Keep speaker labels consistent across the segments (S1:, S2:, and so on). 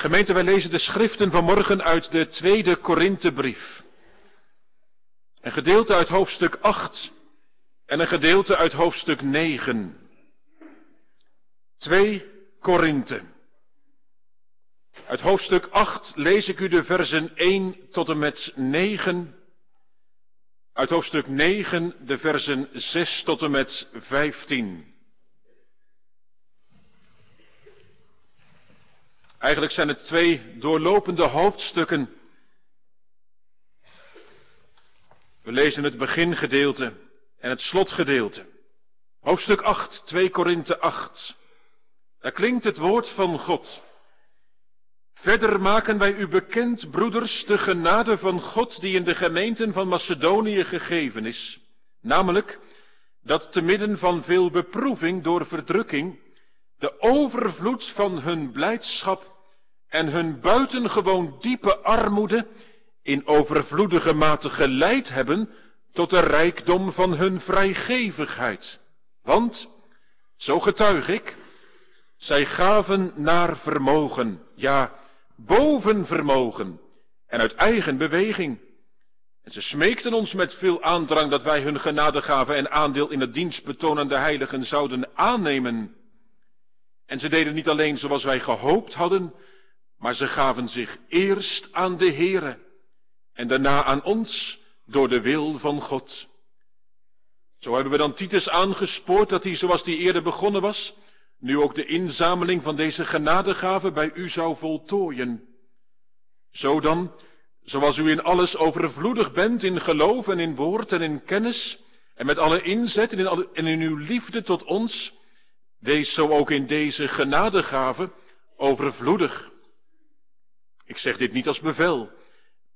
S1: Gemeente, wij lezen de schriften van morgen uit de tweede Korinthebrief. Een gedeelte uit hoofdstuk 8 en een gedeelte uit hoofdstuk 9. 2 Korinthe. Uit hoofdstuk 8 lees ik u de versen 1 tot en met 9. Uit hoofdstuk 9 de versen 6 tot en met 15. Eigenlijk zijn het twee doorlopende hoofdstukken. We lezen het begingedeelte en het slotgedeelte. Hoofdstuk 8, 2 Korinthe 8. Daar klinkt het woord van God. Verder maken wij u bekend, broeders, de genade van God die in de gemeenten van Macedonië gegeven is. Namelijk dat te midden van veel beproeving door verdrukking de overvloed van hun blijdschap en hun buitengewoon diepe armoede in overvloedige mate geleid hebben tot de rijkdom van hun vrijgevigheid. Want, zo getuig ik, zij gaven naar vermogen, ja, boven vermogen en uit eigen beweging. En ze smeekten ons met veel aandrang dat wij hun genadegaven en aandeel in het dienstbetoon aan de heiligen zouden aannemen. En ze deden niet alleen zoals wij gehoopt hadden, maar ze gaven zich eerst aan de Heere en daarna aan ons door de wil van God. Zo hebben we dan Titus aangespoord dat hij, zoals hij eerder begonnen was, nu ook de inzameling van deze genadegaven bij u zou voltooien. Zo dan, zoals u in alles overvloedig bent in geloof en in woord en in kennis, en met alle inzet en in, en in uw liefde tot ons, wees zo ook in deze genadegaven overvloedig. Ik zeg dit niet als bevel,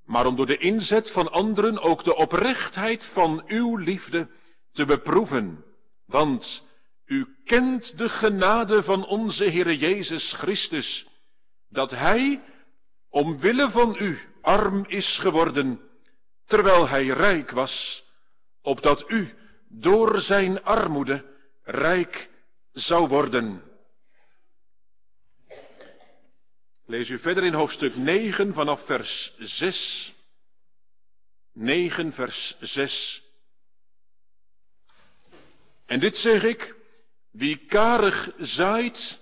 S1: maar om door de inzet van anderen ook de oprechtheid van uw liefde te beproeven. Want u kent de genade van onze Heere Jezus Christus, dat Hij omwille van u arm is geworden, terwijl Hij rijk was, opdat u door Zijn armoede rijk zou worden. Lees u verder in hoofdstuk 9 vanaf vers 6. 9 vers 6. En dit zeg ik, wie karig zaait,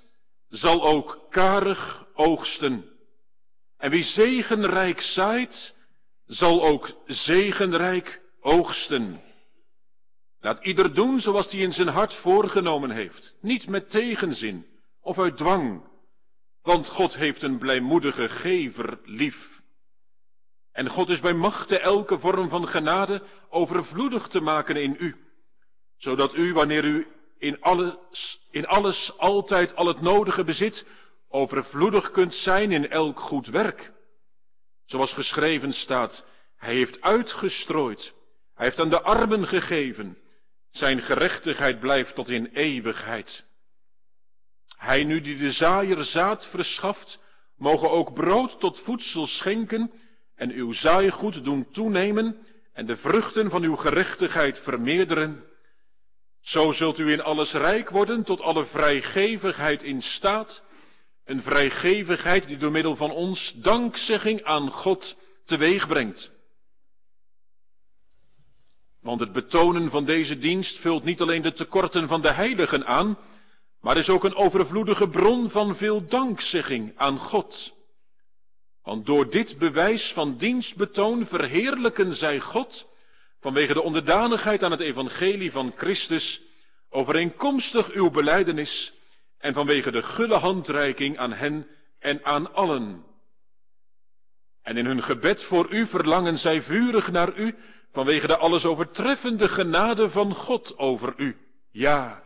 S1: zal ook karig oogsten. En wie zegenrijk zaait, zal ook zegenrijk oogsten. Laat ieder doen zoals hij in zijn hart voorgenomen heeft, niet met tegenzin of uit dwang, want God heeft een blijmoedige gever lief. En God is bij machte elke vorm van genade overvloedig te maken in u, zodat u, wanneer u in alles, in alles altijd al het nodige bezit, overvloedig kunt zijn in elk goed werk. Zoals geschreven staat, hij heeft uitgestrooid, hij heeft aan de armen gegeven, zijn gerechtigheid blijft tot in eeuwigheid. Hij nu die de zaaier zaad verschaft, mogen ook brood tot voedsel schenken en uw zaaigoed doen toenemen en de vruchten van uw gerechtigheid vermeerderen. Zo zult u in alles rijk worden tot alle vrijgevigheid in staat, een vrijgevigheid die door middel van ons dankzegging aan God teweeg brengt. Want het betonen van deze dienst vult niet alleen de tekorten van de heiligen aan, maar is ook een overvloedige bron van veel dankzegging aan God. Want door dit bewijs van dienstbetoon verheerlijken zij God vanwege de onderdanigheid aan het evangelie van Christus, overeenkomstig uw beleidenis en vanwege de gulle handreiking aan hen en aan allen. En in hun gebed voor u verlangen zij vurig naar u vanwege de alles overtreffende genade van God over u. Ja,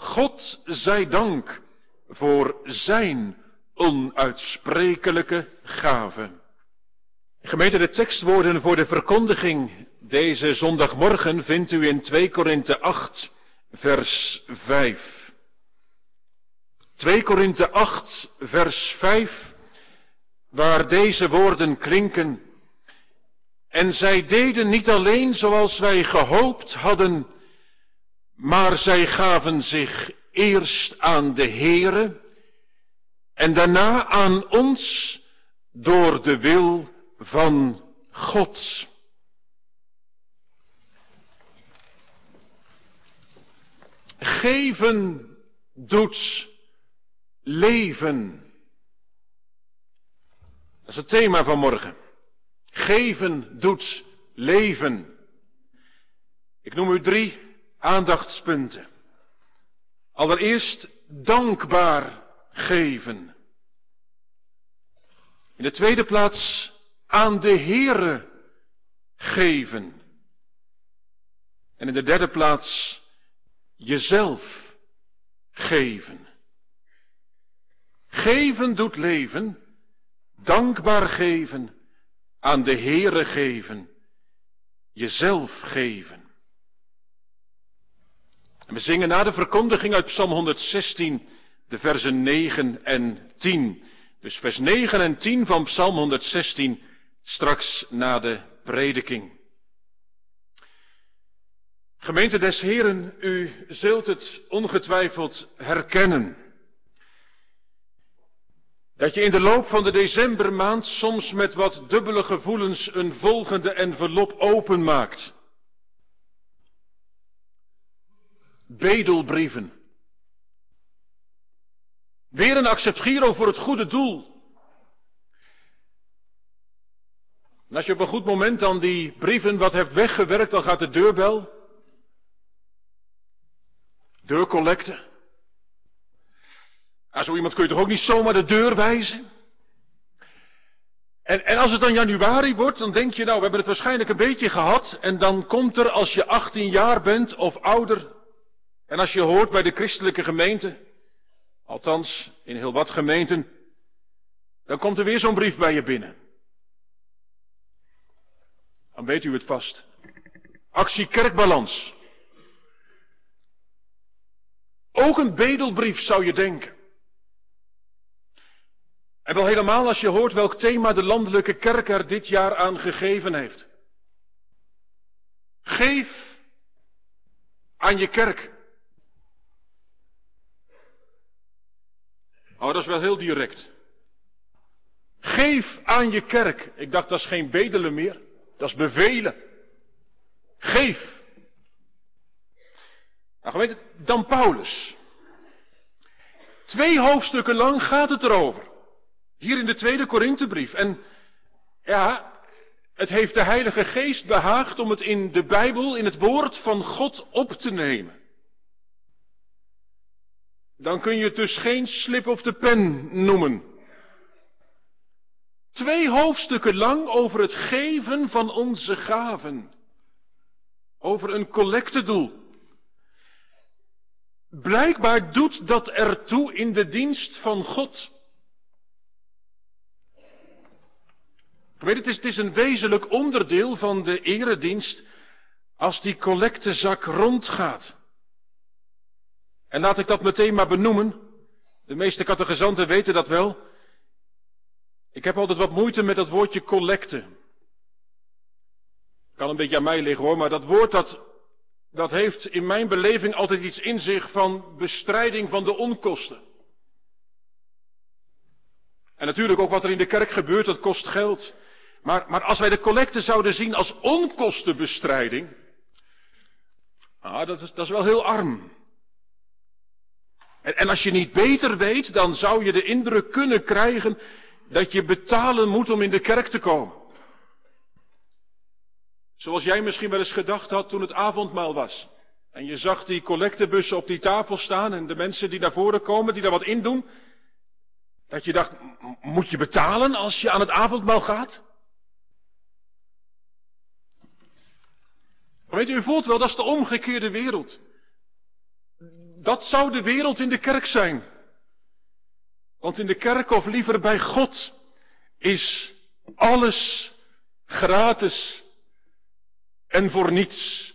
S1: God zij dank voor zijn onuitsprekelijke gave. Gemeente, de tekstwoorden voor de verkondiging deze zondagmorgen vindt u in 2 Korinthe 8, vers 5. 2 Korinthe 8, vers 5, waar deze woorden klinken. En zij deden niet alleen zoals wij gehoopt hadden, maar zij gaven zich eerst aan de Heere En daarna aan ons door de wil van God. Geven doet leven. Dat is het thema van morgen. Geven doet leven. Ik noem u drie aandachtspunten. Allereerst dankbaar geven. In de tweede plaats aan de Heere geven. En in de derde plaats jezelf geven. Geven doet leven, dankbaar geven, aan de Heere geven, jezelf geven. En we zingen na de verkondiging uit Psalm 116 de versen 9 en 10. Dus vers 9 en 10 van Psalm 116 straks na de prediking. Gemeente des Heren, u zult het ongetwijfeld herkennen. Dat je in de loop van de decembermaand soms met wat dubbele gevoelens een volgende envelop openmaakt. Bedelbrieven. Weer een accept giro voor het goede doel. Als je op een goed moment dan die brieven wat hebt weggewerkt, dan gaat de deurbel. Deurcollecte. Nou, zo iemand kun je toch ook niet zomaar de deur wijzen? En, en als het dan januari wordt, dan denk je, nou, we hebben het waarschijnlijk een beetje gehad. En dan komt er, als je 18 jaar bent of ouder, en als je hoort bij de christelijke gemeente, althans in heel wat gemeenten, dan komt er weer zo'n brief bij je binnen. Dan weet u het vast. Actie Kerkbalans. Ook een bedelbrief zou je denken. En wel helemaal als je hoort welk thema de landelijke kerk er dit jaar aan gegeven heeft. Geef aan je kerk. Oh, dat is wel heel direct. Geef aan je kerk. Ik dacht, dat is geen bedelen meer. Dat is bevelen. Geef. Nou, gemeente, dan Paulus. Twee hoofdstukken lang gaat het erover. Hier in de tweede Korinthebrief. En ja, het heeft de Heilige Geest behaagd om het in de Bijbel, in het woord van God op te nemen. Dan kun je het dus geen slip of de pen noemen. Twee hoofdstukken lang over het geven van onze gaven. Over een collectedoel. Blijkbaar doet dat ertoe in de dienst van God. weet, het is, het is een wezenlijk onderdeel van de eredienst als die collectezak rondgaat. En laat ik dat meteen maar benoemen. De meeste catechizanten weten dat wel. Ik heb altijd wat moeite met dat woordje collecte. Kan een beetje aan mij liggen hoor, maar dat woord dat, dat heeft in mijn beleving altijd iets in zich van bestrijding van de onkosten. En natuurlijk ook wat er in de kerk gebeurt, dat kost geld. Maar, maar als wij de collecte zouden zien als onkostenbestrijding, ah, dat, is, dat is wel heel arm. En, als je niet beter weet, dan zou je de indruk kunnen krijgen dat je betalen moet om in de kerk te komen. Zoals jij misschien wel eens gedacht had toen het avondmaal was. En je zag die collectebussen op die tafel staan en de mensen die naar voren komen, die daar wat in doen. Dat je dacht, moet je betalen als je aan het avondmaal gaat? weet u, u voelt wel, dat is de omgekeerde wereld. Dat zou de wereld in de kerk zijn. Want in de kerk, of liever bij God, is alles gratis en voor niets.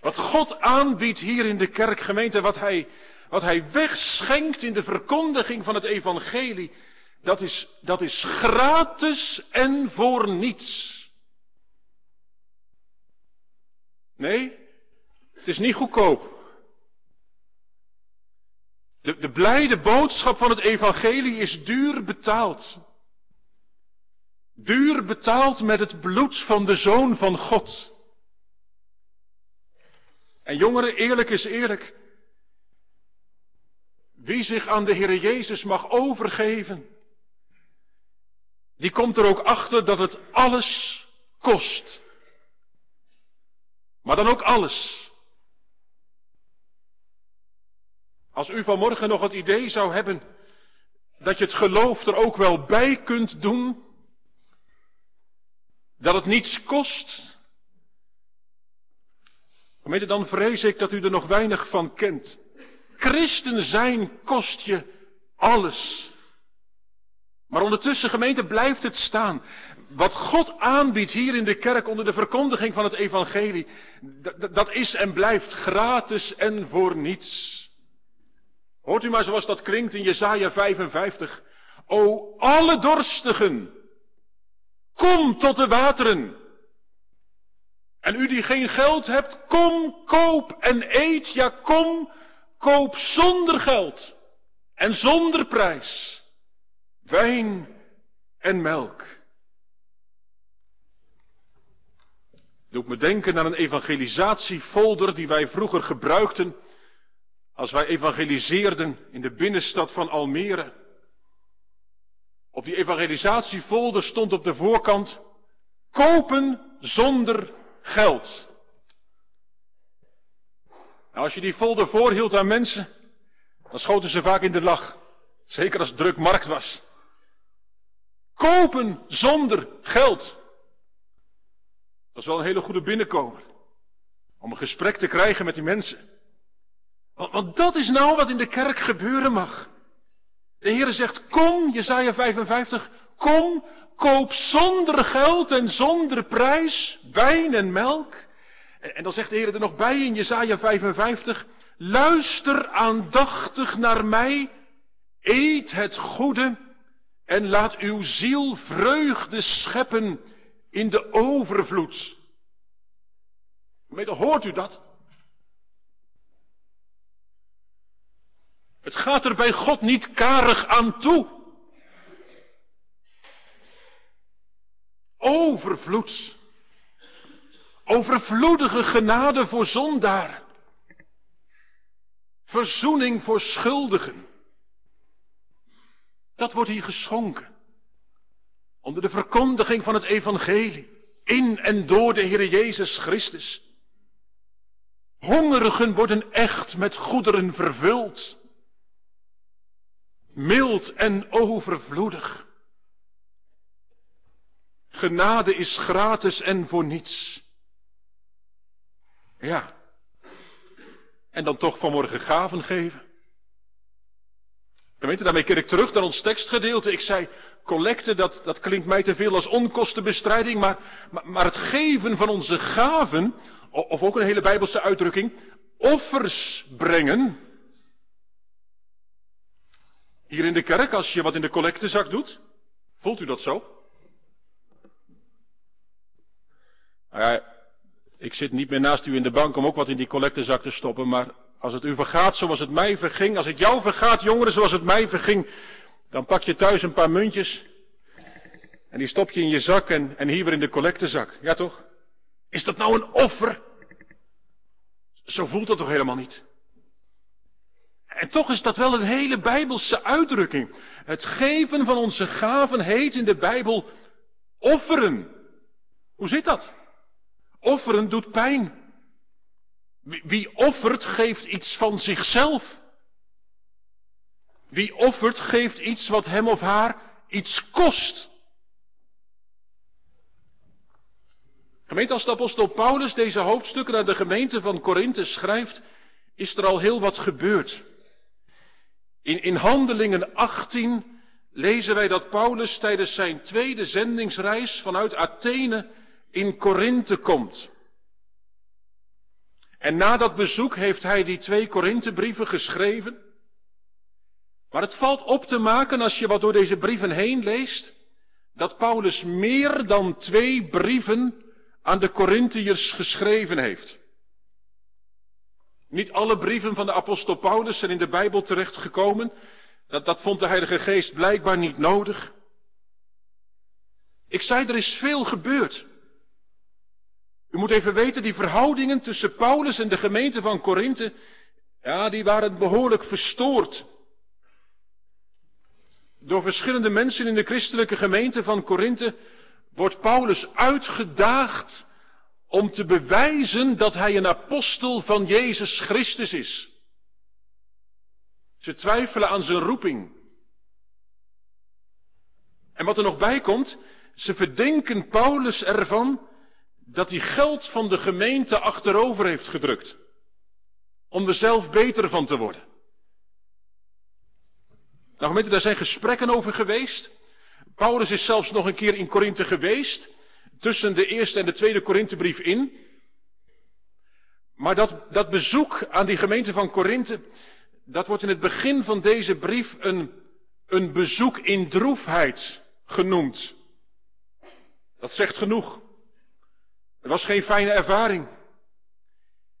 S1: Wat God aanbiedt hier in de kerkgemeente, wat hij, wat hij wegschenkt in de verkondiging van het evangelie, dat is, dat is gratis en voor niets. Nee, het is niet goedkoop. De, de blijde boodschap van het evangelie is duur betaald. Duur betaald met het bloed van de Zoon van God. En jongeren, eerlijk is eerlijk. Wie zich aan de Heer Jezus mag overgeven, die komt er ook achter dat het alles kost. Maar dan ook alles. Als u vanmorgen nog het idee zou hebben dat je het geloof er ook wel bij kunt doen, dat het niets kost, gemeente, dan vrees ik dat u er nog weinig van kent. Christen zijn kost je alles. Maar ondertussen, gemeente, blijft het staan. Wat God aanbiedt hier in de kerk onder de verkondiging van het evangelie, dat is en blijft gratis en voor niets. Hoort u maar zoals dat klinkt in Jesaja 55. O alle dorstigen, kom tot de wateren. En u die geen geld hebt, kom, koop en eet. Ja, kom, koop zonder geld en zonder prijs. Wijn en melk. Doet me denken aan een evangelisatiefolder die wij vroeger gebruikten als wij evangeliseerden in de binnenstad van Almere. Op die evangelisatiefolder stond op de voorkant kopen zonder geld. Nou, als je die folder voorhield aan mensen, dan schoten ze vaak in de lach. Zeker als het druk markt was. Kopen zonder geld. Dat is wel een hele goede binnenkomer. Om een gesprek te krijgen met die mensen. Want, dat is nou wat in de kerk gebeuren mag. De Heer zegt, kom, Jezaja 55, kom, koop zonder geld en zonder prijs wijn en melk. En, en dan zegt de Heer er nog bij in Jezaja 55, luister aandachtig naar mij, eet het goede en laat uw ziel vreugde scheppen in de overvloed. Hoort u dat? Het gaat er bij God niet karig aan toe. Overvloed. Overvloedige genade voor zondaren. Verzoening voor schuldigen. Dat wordt hier geschonken. Onder de verkondiging van het evangelie. In en door de Heer Jezus Christus. Hongerigen worden echt met goederen vervuld mild en overvloedig. Genade is gratis en voor niets. Ja. En dan toch vanmorgen gaven geven. Gemeente, daarmee keer ik terug naar ons tekstgedeelte. Ik zei, collecte, dat, dat klinkt mij te veel als onkostenbestrijding, maar, maar, maar het geven van onze gaven, of ook een hele bijbelse uitdrukking, offers brengen, hier in de kerk, als je wat in de collectezak doet, voelt u dat zo? Nou ja, ik zit niet meer naast u in de bank om ook wat in die collectezak te stoppen, maar als het u vergaat zoals het mij verging, als het jou vergaat, jongeren, zoals het mij verging, dan pak je thuis een paar muntjes en die stop je in je zak en, en hier weer in de collectezak. Ja toch? Is dat nou een offer? Zo voelt dat toch helemaal niet? En toch is dat wel een hele bijbelse uitdrukking. Het geven van onze gaven heet in de Bijbel offeren. Hoe zit dat? Offeren doet pijn. Wie offert geeft iets van zichzelf. Wie offert geeft iets wat hem of haar iets kost. Gemeente, als de apostel Paulus deze hoofdstukken naar de gemeente van Korinthe schrijft, is er al heel wat gebeurd. In, in Handelingen 18 lezen wij dat Paulus tijdens zijn tweede zendingsreis vanuit Athene in Korinthe komt. En na dat bezoek heeft hij die twee Korinthebrieven geschreven. Maar het valt op te maken als je wat door deze brieven heen leest, dat Paulus meer dan twee brieven aan de Corinthiërs geschreven heeft. Niet alle brieven van de apostel Paulus zijn in de Bijbel terechtgekomen. Dat, dat vond de Heilige Geest blijkbaar niet nodig. Ik zei, er is veel gebeurd. U moet even weten, die verhoudingen tussen Paulus en de gemeente van Korinthe, ja, die waren behoorlijk verstoord. Door verschillende mensen in de christelijke gemeente van Korinthe wordt Paulus uitgedaagd om te bewijzen dat hij een apostel van Jezus Christus is. Ze twijfelen aan zijn roeping. En wat er nog bij komt, ze verdenken Paulus ervan dat hij geld van de gemeente achterover heeft gedrukt. Om er zelf beter van te worden. Nou gemeente, daar zijn gesprekken over geweest. Paulus is zelfs nog een keer in Korinthe geweest. Tussen de eerste en de tweede Korinthebrief in. Maar dat, dat bezoek aan die gemeente van Korinthe, dat wordt in het begin van deze brief een, een bezoek in droefheid genoemd. Dat zegt genoeg. Het was geen fijne ervaring.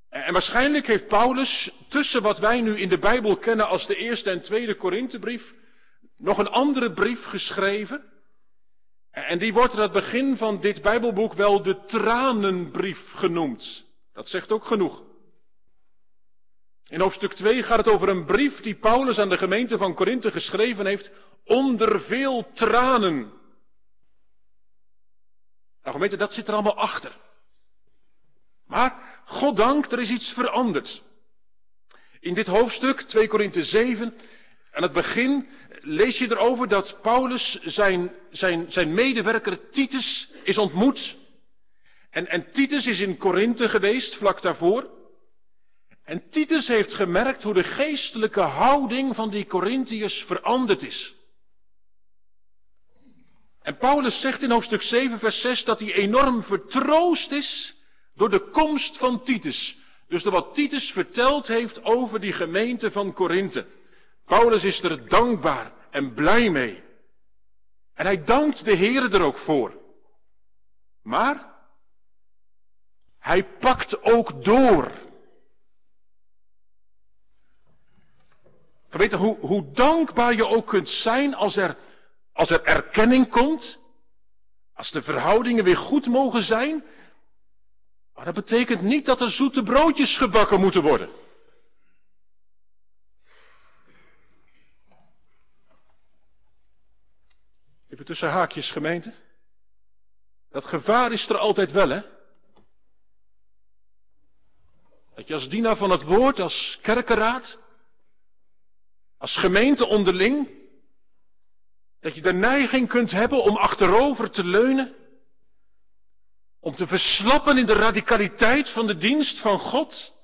S1: En waarschijnlijk heeft Paulus tussen wat wij nu in de Bijbel kennen als de eerste en tweede Korinthebrief nog een andere brief geschreven. En die wordt aan het begin van dit Bijbelboek wel de tranenbrief genoemd. Dat zegt ook genoeg. In hoofdstuk 2 gaat het over een brief die Paulus aan de gemeente van Korinthe geschreven heeft onder veel tranen. Nou gemeente, dat zit er allemaal achter. Maar, goddank, er is iets veranderd. In dit hoofdstuk, 2 Korinthe 7, aan het begin lees je erover dat Paulus zijn, zijn, zijn medewerker Titus is ontmoet. En, en Titus is in Korinthe geweest, vlak daarvoor. En Titus heeft gemerkt hoe de geestelijke houding van die Corinthiërs veranderd is. En Paulus zegt in hoofdstuk 7, vers 6 dat hij enorm vertroost is door de komst van Titus. Dus door wat Titus verteld heeft over die gemeente van Korinthe. Paulus is er dankbaar en blij mee. En hij dankt de Heer er ook voor. Maar hij pakt ook door. Weet hoe, hoe dankbaar je ook kunt zijn als er, als er erkenning komt, als de verhoudingen weer goed mogen zijn, maar dat betekent niet dat er zoete broodjes gebakken moeten worden. Even tussen haakjes, gemeente. Dat gevaar is er altijd wel, hè? Dat je als dienaar van het woord, als kerkenraad, als gemeente onderling, dat je de neiging kunt hebben om achterover te leunen, om te verslappen in de radicaliteit van de dienst van God.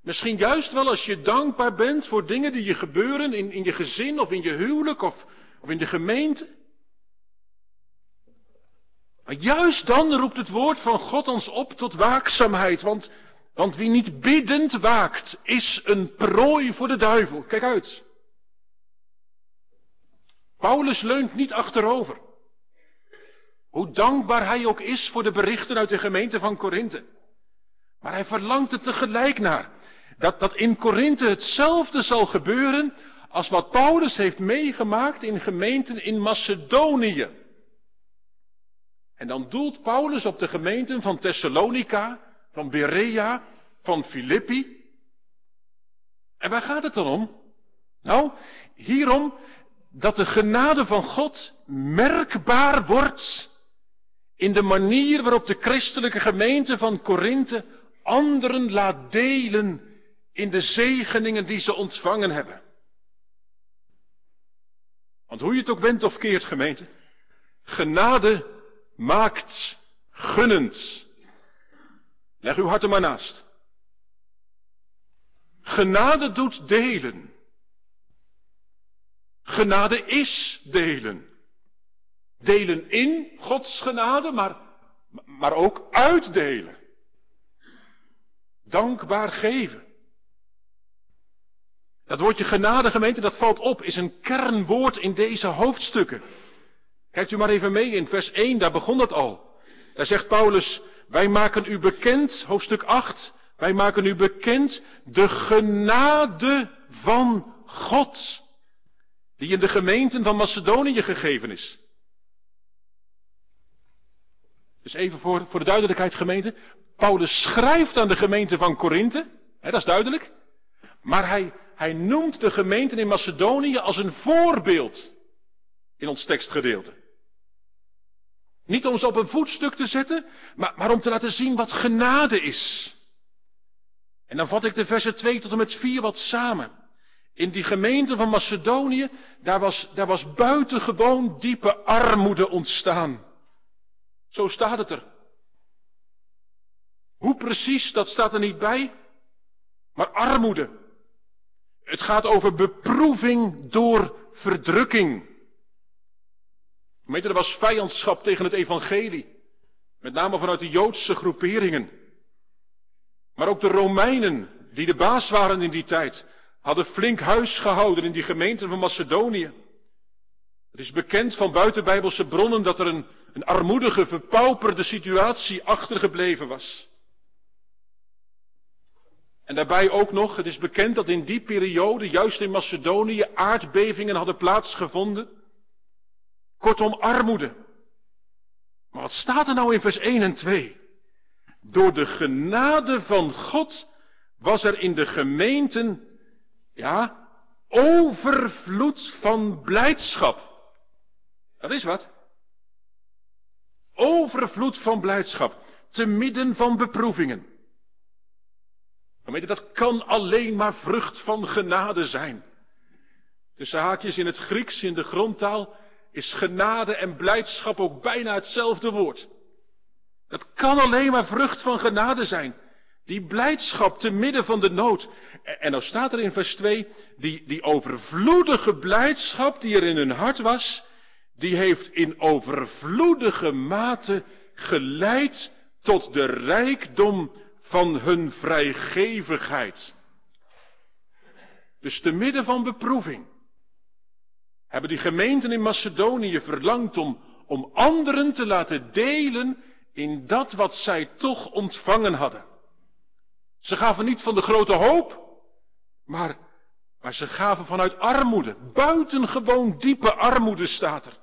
S1: Misschien juist wel als je dankbaar bent voor dingen die je gebeuren in, in je gezin of in je huwelijk of, of in de gemeente. Maar juist dan roept het woord van God ons op tot waakzaamheid, want, want wie niet biddend waakt, is een prooi voor de duivel. Kijk uit. Paulus leunt niet achterover. Hoe dankbaar hij ook is voor de berichten uit de gemeente van Korinthe. Maar hij verlangt er tegelijk naar. Dat, dat in Korinthe hetzelfde zal gebeuren als wat Paulus heeft meegemaakt in gemeenten in Macedonië. En dan doelt Paulus op de gemeenten van Thessalonica, van Berea, van Filippi. En waar gaat het dan om? Nou, hierom dat de genade van God merkbaar wordt in de manier waarop de christelijke gemeente van Korinthe anderen laat delen in de zegeningen die ze ontvangen hebben. Want hoe je het ook wendt of keert, gemeente, genade maakt gunnend. Leg uw hart er maar naast. Genade doet delen. Genade is delen. Delen in Gods genade, maar, maar ook uitdelen. Dankbaar geven. Dat woordje genade, gemeente, dat valt op, is een kernwoord in deze hoofdstukken. Kijkt u maar even mee in vers 1, daar begon het al. Daar zegt Paulus, wij maken u bekend, hoofdstuk 8, Wij maken u bekend de genade van God, die in de gemeenten van Macedonië gegeven is. Dus even voor, voor de duidelijkheid, gemeente. Paulus schrijft aan de gemeente van Korinthe, dat is duidelijk. Maar hij, hij noemt de gemeenten in Macedonië als een voorbeeld in ons tekstgedeelte. Niet om ze op een voetstuk te zetten, maar, maar om te laten zien wat genade is. En dan vat ik de versen 2 tot en met 4 wat samen. In die gemeente van Macedonië, daar was, daar was buitengewoon diepe armoede ontstaan. Zo staat het er. Hoe precies, dat staat er niet bij. Maar armoede. Het gaat over beproeving door verdrukking. Gemeente, er was vijandschap tegen het evangelie. Met name vanuit de Joodse groeperingen. Maar ook de Romeinen, die de baas waren in die tijd, hadden flink huis gehouden in die gemeenten van Macedonië. Het is bekend van buitenbijbelse bronnen dat er een, een armoedige, verpauperde situatie achtergebleven was. En daarbij ook nog, het is bekend dat in die periode, juist in Macedonië, aardbevingen hadden plaatsgevonden. Kortom, armoede. Maar wat staat er nou in vers 1 en 2? Door de genade van God was er in de gemeenten, ja, overvloed van blijdschap. Dat is wat. Overvloed van blijdschap, te midden van beproevingen. Dat kan alleen maar vrucht van genade zijn. Tussen haakjes in het Grieks, in de grondtaal, is genade en blijdschap ook bijna hetzelfde woord. Dat kan alleen maar vrucht van genade zijn. Die blijdschap te midden van de nood. En nou staat er in vers 2, die, die overvloedige blijdschap die er in hun hart was, die heeft in overvloedige mate geleid tot de rijkdom van hun vrijgevigheid. Dus te midden van beproeving hebben die gemeenten in Macedonië verlangd om, om anderen te laten delen in dat wat zij toch ontvangen hadden. Ze gaven niet van de grote hoop, maar, maar ze gaven vanuit armoede. Buitengewoon diepe armoede staat er.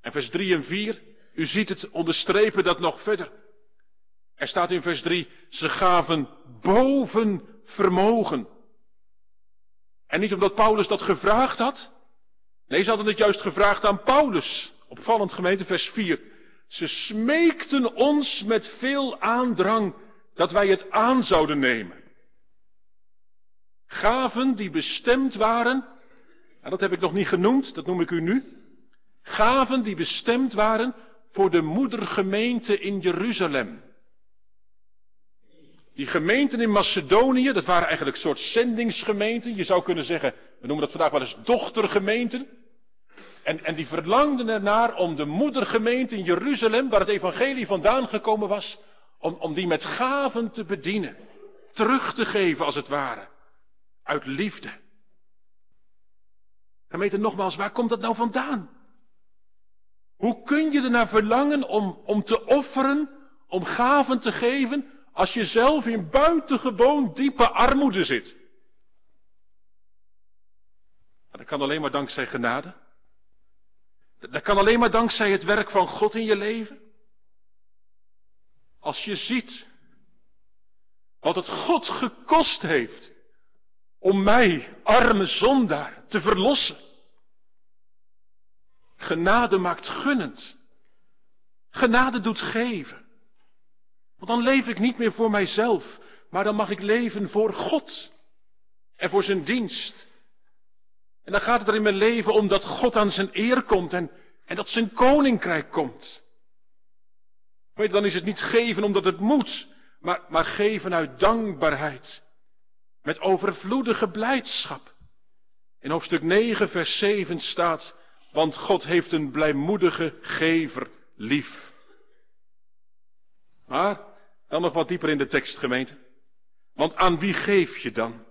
S1: En vers 3 en 4, u ziet het onderstrepen dat nog verder. Er staat in vers 3, ze gaven boven vermogen. En niet omdat Paulus dat gevraagd had. Nee, ze hadden het juist gevraagd aan Paulus. Opvallend gemeente, vers 4. Ze smeekten ons met veel aandrang dat wij het aan zouden nemen. Gaven die bestemd waren, nou, dat heb ik nog niet genoemd, dat noem ik u nu. Gaven die bestemd waren voor de moedergemeente in Jeruzalem. Die gemeenten in Macedonië, dat waren eigenlijk een soort zendingsgemeenten. Je zou kunnen zeggen, we noemen dat vandaag wel eens dochtergemeenten. En, en die verlangden ernaar om de moedergemeente in Jeruzalem, waar het evangelie vandaan gekomen was, om, om die met gaven te bedienen. Terug te geven als het ware. Uit liefde. Gemeente, nogmaals, waar komt dat nou vandaan? Hoe kun je ernaar verlangen om, om te offeren, om gaven te geven, als je zelf in buitengewoon diepe armoede zit? Dat kan alleen maar dankzij genade. Dat kan alleen maar dankzij het werk van God in je leven. Als je ziet wat het God gekost heeft om mij, arme zondaar, te verlossen. Genade maakt gunnend. Genade doet geven. Want dan leef ik niet meer voor mijzelf, maar dan mag ik leven voor God en voor zijn dienst. En dan gaat het er in mijn leven om dat God aan zijn eer komt en, en dat zijn koninkrijk komt. Weet, dan is het niet geven omdat het moet, maar, maar geven uit dankbaarheid. Met overvloedige blijdschap. In hoofdstuk 9, vers 7 staat, want God heeft een blijmoedige gever lief. Maar, dan nog wat dieper in de tekst, gemeente. Want aan wie geef je dan?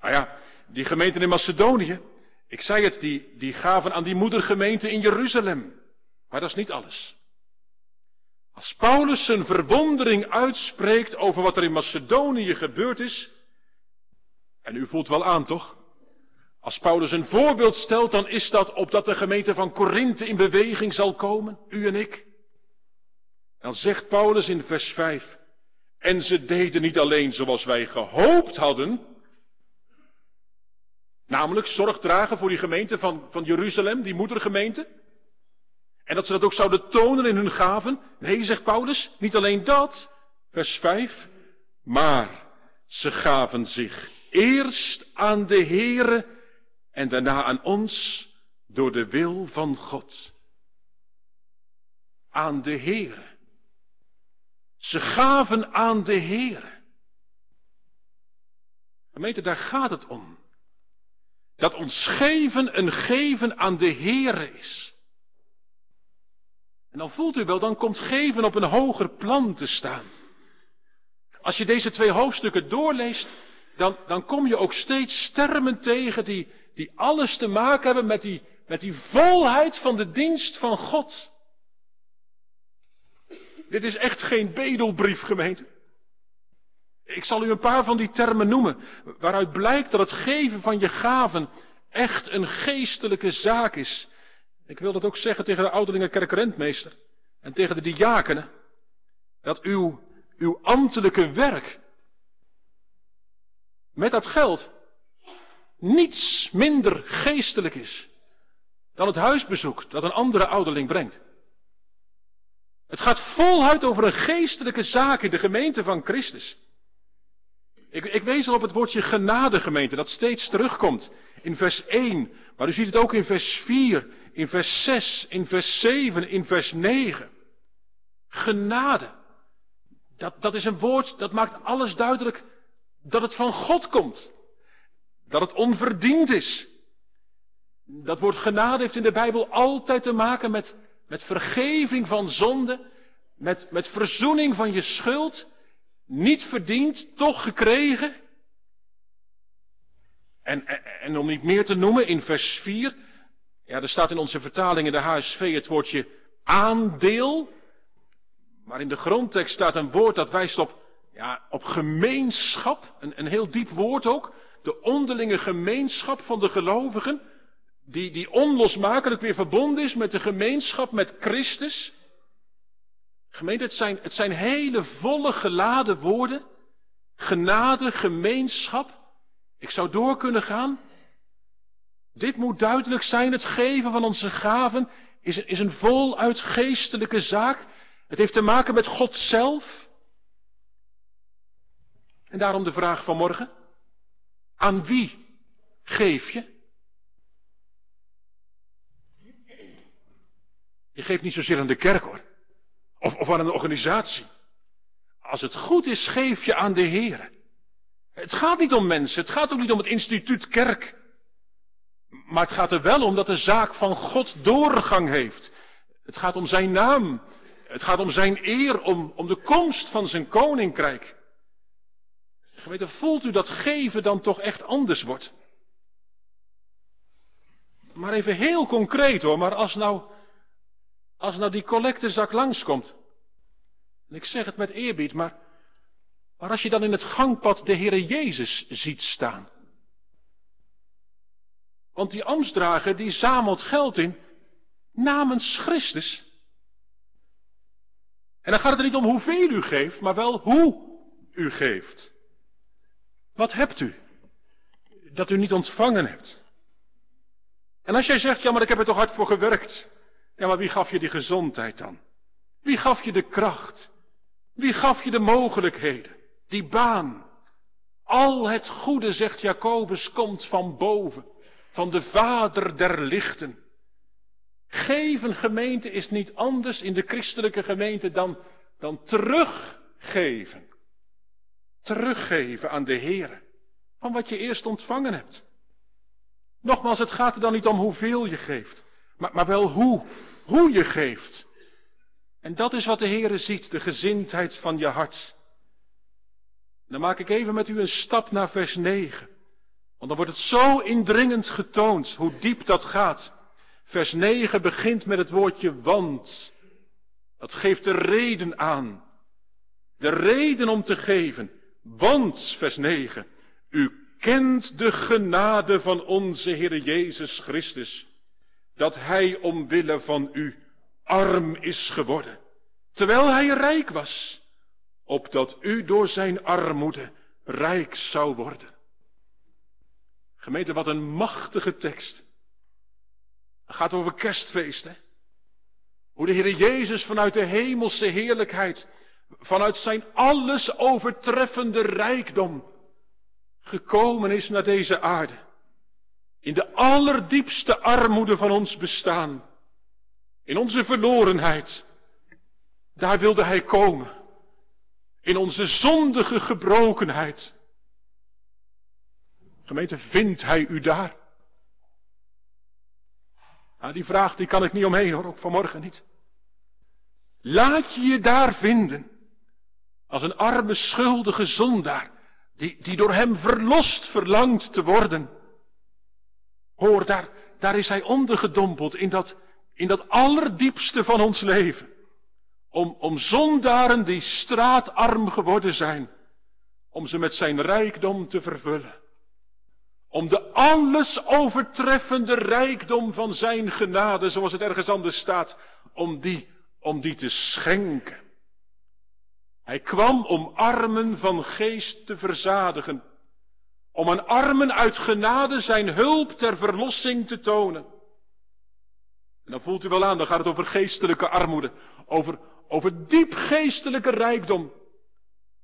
S1: Nou ja, die gemeenten in Macedonië, ik zei het, die, die gaven aan die moedergemeente in Jeruzalem. Maar dat is niet alles. Als Paulus zijn verwondering uitspreekt over wat er in Macedonië gebeurd is, en u voelt wel aan toch? Als Paulus een voorbeeld stelt, dan is dat opdat de gemeente van Korinthe in beweging zal komen, u en ik. Dan zegt Paulus in vers 5, en ze deden niet alleen zoals wij gehoopt hadden, namelijk zorg dragen voor die gemeente van, van Jeruzalem, die moedergemeente. En dat ze dat ook zouden tonen in hun gaven. Nee, zegt Paulus, niet alleen dat, vers 5, maar ze gaven zich eerst aan de Heere en daarna aan ons door de wil van God. Aan de Heere. Ze gaven aan de Heere. Gemeente, daar gaat het om. Dat ons geven een geven aan de Heere is. En dan voelt u wel, dan komt geven op een hoger plan te staan. Als je deze twee hoofdstukken doorleest, dan, dan kom je ook steeds termen tegen die, die alles te maken hebben met die, met die volheid van de dienst van God. Dit is echt geen bedelbrief, gemeente. Ik zal u een paar van die termen noemen, waaruit blijkt dat het geven van je gaven echt een geestelijke zaak is. Ik wil dat ook zeggen tegen de ouderlinge kerkrentmeester en tegen de diakenen, dat uw, uw ambtelijke werk met dat geld niets minder geestelijk is dan het huisbezoek dat een andere ouderling brengt. Het gaat voluit over een geestelijke zaak in de gemeente van Christus. Ik, ik wees al op het woordje genadegemeente, dat steeds terugkomt in vers 1, maar u ziet het ook in vers 4, in vers 6, in vers 7, in vers 9. Genade. Dat, dat is een woord dat maakt alles duidelijk dat het van God komt. Dat het onverdiend is. Dat woord genade heeft in de Bijbel altijd te maken met, met vergeving van zonde, met, met verzoening van je schuld, niet verdiend, toch gekregen. En, en, en om niet meer te noemen, in vers 4, ja, er staat in onze vertaling in de HSV het woordje aandeel. Maar in de grondtekst staat een woord dat wijst op, ja, op gemeenschap. Een, een heel diep woord ook. De onderlinge gemeenschap van de gelovigen. Die, die onlosmakelijk weer verbonden is met de gemeenschap met Christus. Gemeente, het zijn, het zijn hele volle geladen woorden. Genade, gemeenschap. Ik zou door kunnen gaan. Dit moet duidelijk zijn. Het geven van onze gaven is, is een voluit geestelijke zaak. Het heeft te maken met God zelf. En daarom de vraag van morgen. Aan wie geef je? Je geeft niet zozeer aan de kerk hoor. Of, of aan een organisatie. Als het goed is, geef je aan de Heer. Het gaat niet om mensen. Het gaat ook niet om het instituut kerk. Maar het gaat er wel om dat de zaak van God doorgang heeft. Het gaat om zijn naam. Het gaat om zijn eer, om, om de komst van zijn koninkrijk. Gemeente, voelt u dat geven dan toch echt anders wordt? Maar even heel concreet hoor, maar als nou, als nou die collectezak langskomt. En ik zeg het met eerbied, maar, maar als je dan in het gangpad de Heere Jezus ziet staan. Want die ambtsdrager die zamelt geld in namens Christus. En dan gaat het er niet om hoeveel u geeft, maar wel hoe u geeft. Wat hebt u dat u niet ontvangen hebt? En als jij zegt, ja maar ik heb er toch hard voor gewerkt. Ja maar wie gaf je die gezondheid dan? Wie gaf je de kracht? Wie gaf je de mogelijkheden? Die baan? Al het goede, zegt Jacobus, komt van boven, van de Vader der lichten. Geven gemeente is niet anders in de christelijke gemeente dan, dan teruggeven teruggeven aan de Heer van wat je eerst ontvangen hebt. Nogmaals, het gaat er dan niet om hoeveel je geeft, maar, wel hoe, hoe je geeft. En dat is wat de Heere ziet, de gezindheid van je hart. Dan maak ik even met u een stap naar vers 9. Want dan wordt het zo indringend getoond hoe diep dat gaat. Vers 9 begint met het woordje want. dat geeft de reden aan. De reden om te geven. Want, vers 9, u kent de genade van onze Heer Jezus Christus, dat Hij omwille van u arm is geworden, terwijl Hij rijk was, opdat u door Zijn armoede rijk zou worden. Gemeente, wat een machtige tekst. Het gaat over kerstfeesten. Hoe de Heer Jezus vanuit de hemelse heerlijkheid, vanuit zijn alles overtreffende rijkdom, gekomen is naar deze aarde. In de allerdiepste armoede van ons bestaan. In onze verlorenheid. Daar wilde hij komen. In onze zondige gebrokenheid. Gemeente, vindt hij u daar? Nou, die vraag die kan ik niet omheen hoor, ook vanmorgen niet. Laat je je daar vinden. Als een arme schuldige zondaar die, die door hem verlost verlangt te worden. Hoor, daar, daar is hij ondergedompeld in dat, in dat allerdiepste van ons leven. Om, om zondaren die straatarm geworden zijn, om ze met zijn rijkdom te vervullen. Om de alles overtreffende rijkdom van zijn genade, zoals het ergens anders staat, om die, om die te schenken. Hij kwam om armen van geest te verzadigen, om aan armen uit genade zijn hulp ter verlossing te tonen. En dan voelt u wel aan, dan gaat het over geestelijke armoede, over, over diep geestelijke rijkdom.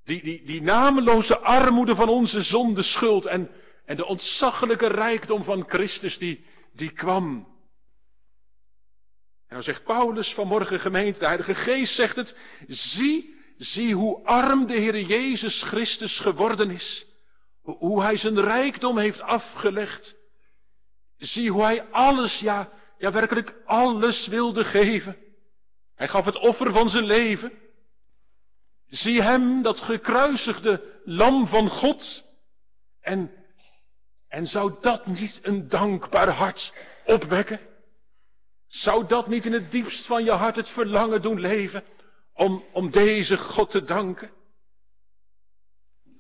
S1: Die, die, die nameloze armoede van onze zonde schuld en, en de ontzaglijke rijkdom van Christus die, die kwam. En dan zegt Paulus vanmorgen gemeente, de Heilige Geest zegt het, zie Zie hoe arm de Heer Jezus Christus geworden is. Hoe hij zijn rijkdom heeft afgelegd. Zie hoe hij alles, ja, ja werkelijk alles wilde geven. Hij gaf het offer van zijn leven. Zie hem, dat gekruisigde lam van God. En, en zou dat niet een dankbaar hart opwekken? Zou dat niet in het diepst van je hart het verlangen doen leven? om, om deze God te danken.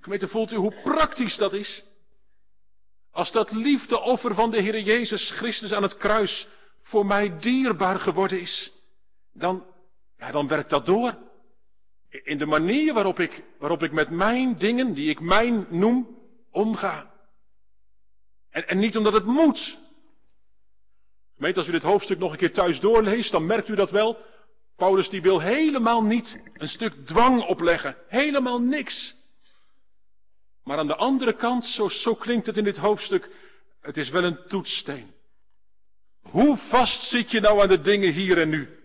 S1: Gemeente, voelt u hoe praktisch dat is? Als dat liefdeoffer van de Heer Jezus Christus aan het kruis voor mij dierbaar geworden is, dan, ja, dan werkt dat door. In de manier waarop ik, waarop ik met mijn dingen, die ik mijn noem, omga. En, en niet omdat het moet. Gemeente, als u dit hoofdstuk nog een keer thuis doorleest, dan merkt u dat wel. Paulus die wil helemaal niet een stuk dwang opleggen. Helemaal niks. Maar aan de andere kant, zo, zo klinkt het in dit hoofdstuk, het is wel een toetssteen. Hoe vast zit je nou aan de dingen hier en nu?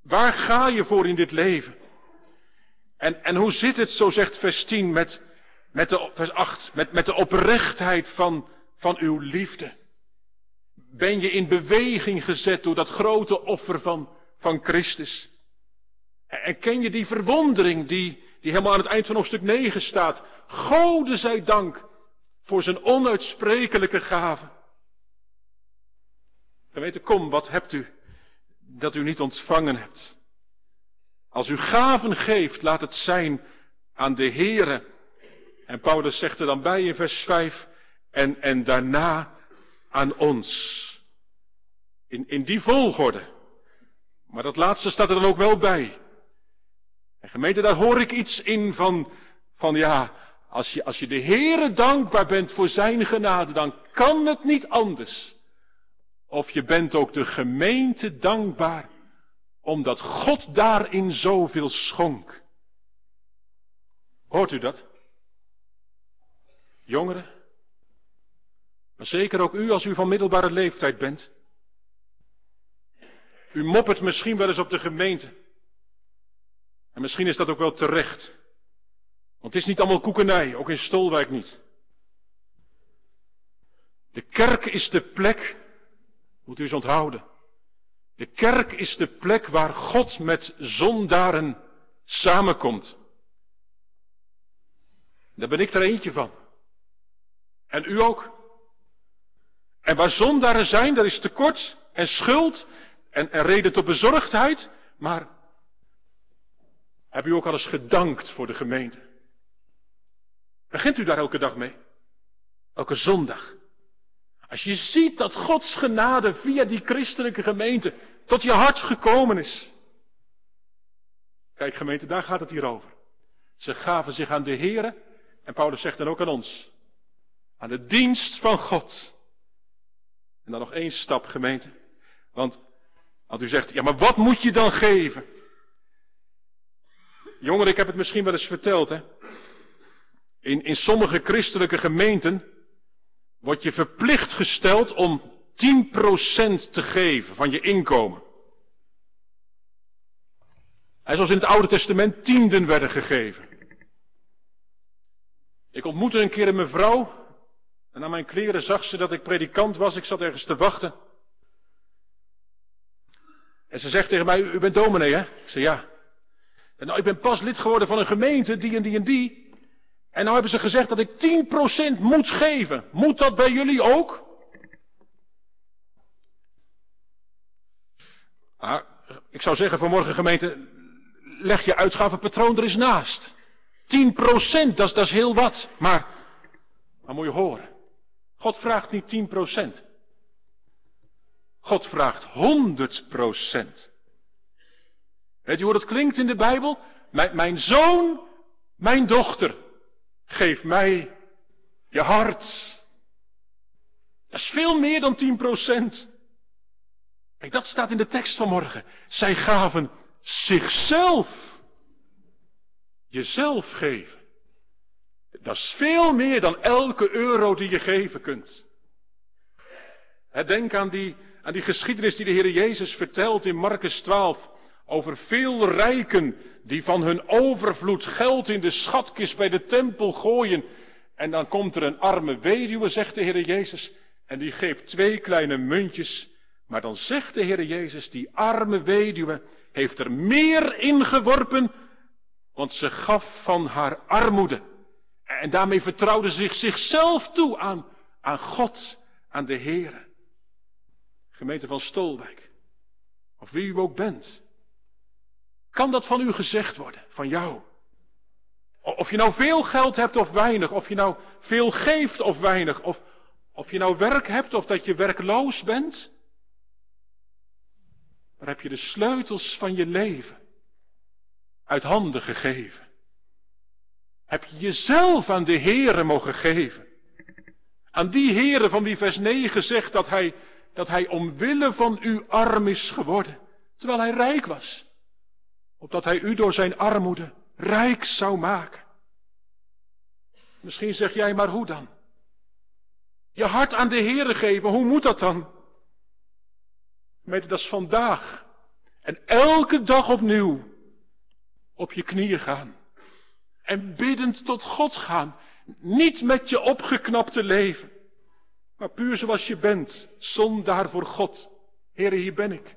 S1: Waar ga je voor in dit leven? En, en hoe zit het, zo zegt vers 10, met, met de, vers 8, met, met de oprechtheid van, van uw liefde? Ben je in beweging gezet door dat grote offer van, van Christus. En ken je die verwondering die, die helemaal aan het eind van hoofdstuk 9 staat? Gode zij dank voor zijn onuitsprekelijke gave. weten, kom, wat hebt u dat u niet ontvangen hebt? Als u gaven geeft, laat het zijn aan de Heere. En Paulus zegt er dan bij in vers 5, en, en daarna aan ons. In, in die volgorde. Maar dat laatste staat er dan ook wel bij. En gemeente, daar hoor ik iets in van, van ja, als je, als je de Heere dankbaar bent voor zijn genade, dan kan het niet anders. Of je bent ook de gemeente dankbaar, omdat God daarin zoveel schonk. Hoort u dat? Jongeren, maar zeker ook u als u van middelbare leeftijd bent. U moppert misschien wel eens op de gemeente. En misschien is dat ook wel terecht. Want het is niet allemaal koekenij, ook in Stolwijk niet. De kerk is de plek, moet u eens onthouden. De kerk is de plek waar God met zondaren samenkomt. Daar ben ik er eentje van. En u ook. En waar zondaren zijn, daar is tekort en schuld en, en reden tot bezorgdheid, maar, Heb u ook al eens gedankt voor de gemeente? Begint u daar elke dag mee? Elke zondag? Als je ziet dat Gods genade via die christelijke gemeente tot je hart gekomen is. Kijk gemeente, daar gaat het hier over. Ze gaven zich aan de Here en Paulus zegt dan ook aan ons. Aan de dienst van God. En dan nog één stap gemeente. Want, want u zegt, ja maar wat moet je dan geven? Jongeren, ik heb het misschien wel eens verteld hè. In, in sommige christelijke gemeenten word je verplicht gesteld om 10% te geven van je inkomen. En zoals in het Oude Testament tienden werden gegeven. Ik ontmoette een keer een mevrouw. En aan mijn kleren zag ze dat ik predikant was. Ik zat ergens te wachten. En ze zegt tegen mij, u bent dominee hè? Ik zei ja. En nou, ik ben pas lid geworden van een gemeente, die en die en die. En nou hebben ze gezegd dat ik 10% moet geven. Moet dat bij jullie ook? Ah, ik zou zeggen vanmorgen gemeente, leg je uitgavenpatroon er eens naast. 10%, dat is, heel wat. Maar, maar moet je horen. God vraagt niet 10%. God vraagt 100%. Weet je hoe dat klinkt in de Bijbel? Mijn, mijn zoon, mijn dochter. Geef mij je hart. Dat is veel meer dan 10 procent. Kijk, dat staat in de tekst van morgen. Zij gaven zichzelf. Jezelf geven. Dat is veel meer dan elke euro die je geven kunt. Denk aan die, aan die geschiedenis die de Heer Jezus vertelt in Marcus 12 over veel rijken die van hun overvloed geld in de schatkist bij de tempel gooien. En dan komt er een arme weduwe, zegt de Heer Jezus, en die geeft twee kleine muntjes. Maar dan zegt de Heer Jezus, die arme weduwe heeft er meer ingeworpen, want ze gaf van haar armoede. En daarmee vertrouwde zich zichzelf toe aan, aan God, aan de Heer. Gemeente van Stolwijk, of wie u ook bent. Kan dat van u gezegd worden, van jou? Of je nou veel geld hebt of weinig, of je nou veel geeft of weinig, of, of je nou werk hebt of dat je werkloos bent. Maar heb je de sleutels van je leven uit handen gegeven. Heb je jezelf aan de Heere mogen geven. Aan die Heere van wie vers 9 zegt dat hij, dat hij omwille van u arm is geworden, terwijl hij rijk was opdat hij u door zijn armoede rijk zou maken. Misschien zeg jij, maar hoe dan? Je hart aan de Heere geven, hoe moet dat dan? Met dat vandaag en elke dag opnieuw op je knieën gaan. En biddend tot God gaan. Niet met je opgeknapte leven. Maar puur zoals je bent. Zondaar voor God. Heere, hier ben ik.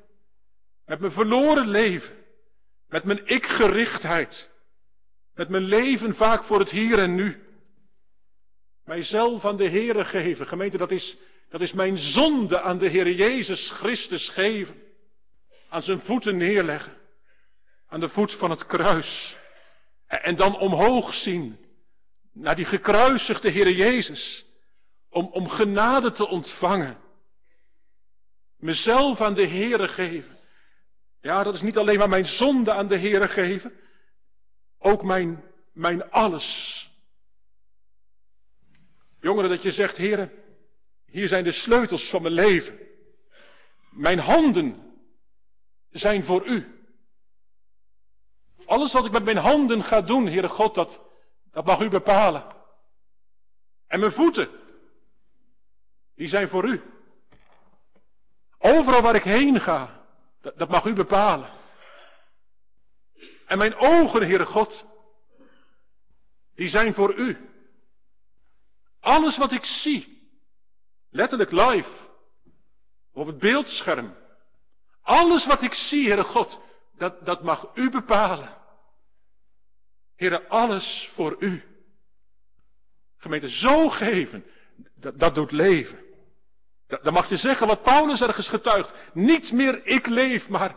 S1: Met mijn verloren leven. Met mijn ik-gerichtheid. Met mijn leven vaak voor het hier en nu. Mijzelf aan de Heere geven. Gemeente, dat is, dat is mijn zonde aan de Heer Jezus Christus geven. Aan zijn voeten neerleggen. Aan de voet van het kruis. En dan omhoog zien. Naar die gekruisigde Heer Jezus. Om, om genade te ontvangen. Mezelf aan de Heere geven. Ja, dat is niet alleen maar mijn zonde aan de Heere geven, ook mijn, mijn alles. Jongeren, dat je zegt, Heere, hier zijn de sleutels van mijn leven. Mijn handen zijn voor u. Alles wat ik met mijn handen ga doen, Heere God, dat, dat mag u bepalen. En mijn voeten, die zijn voor u. Overal waar ik heen ga, dat, dat mag u bepalen. En mijn ogen, Heere God, die zijn voor u. Alles wat ik zie, letterlijk live, op het beeldscherm. Alles wat ik zie, Heere God, dat, dat mag u bepalen. Heere, alles voor u. Gemeente, zo geven, dat, dat doet leven. Dan mag je zeggen wat Paulus ergens getuigt. Niet meer ik leef, maar,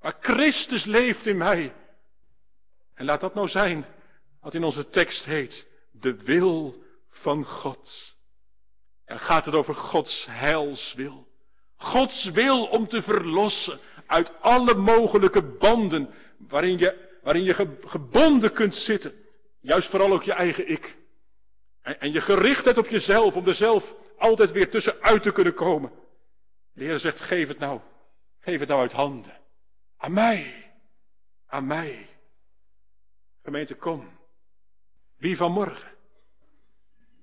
S1: maar Christus leeft in mij. En laat dat nou zijn wat in onze tekst heet, de wil van God. En gaat het over Gods heilswil. Gods wil om te verlossen uit alle mogelijke banden waarin je, waarin je gebonden kunt zitten. Juist vooral ook je eigen ik. En, en je gerichtheid op jezelf om er zelf altijd weer tussenuit te kunnen komen. De Heer zegt, geef het nou. Geef het nou uit handen. Aan mij. Aan mij. Gemeente, kom. Wie vanmorgen?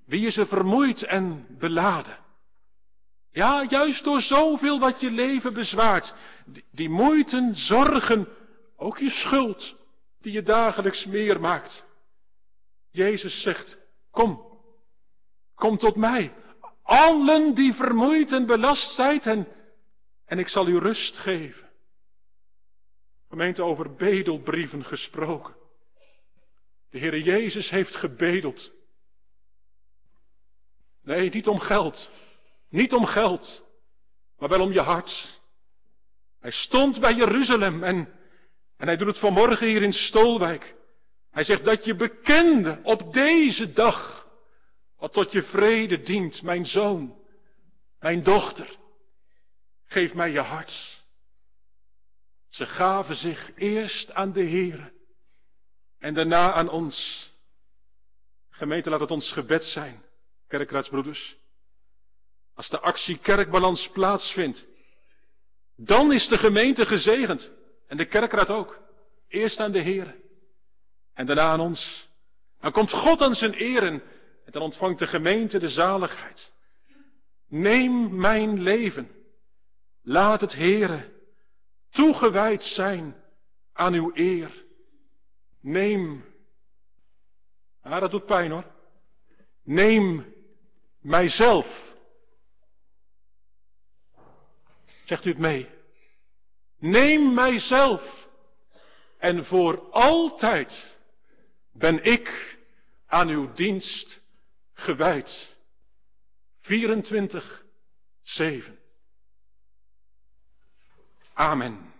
S1: Wie is er vermoeid en beladen? Ja, juist door zoveel wat je leven bezwaart. Die, die zorgen, ook je schuld, die je dagelijks meer maakt. Jezus zegt, kom, kom tot mij. Allen die vermoeid en belast zijn en, en ik zal u rust geven. Gemeente over bedelbrieven gesproken. De Heere Jezus heeft gebedeld. Nee, niet om geld. Niet om geld. Maar wel om je hart. Hij stond bij Jeruzalem en, en hij doet het vanmorgen hier in Stolwijk. Hij zegt dat je bekende op deze dag wat tot je vrede dient, mijn zoon, mijn dochter. Geef mij je hart. Ze gaven zich eerst aan de Heere en daarna aan ons. Gemeente, laat het ons gebed zijn, kerkraadsbroeders. Als de actie kerkbalans plaatsvindt, dan is de gemeente gezegend. En de kerkraad ook. Eerst aan de Heer. En daarna aan ons. Dan komt God aan zijn eren. En dan ontvangt de gemeente de zaligheid. Neem mijn leven. Laat het Heere toegewijd zijn aan uw eer. Neem. Ah, dat doet pijn hoor. Neem mijzelf. Zegt u het mee? Neem mijzelf. En voor altijd ben ik aan uw dienst gewijd. 24, 7. Amen.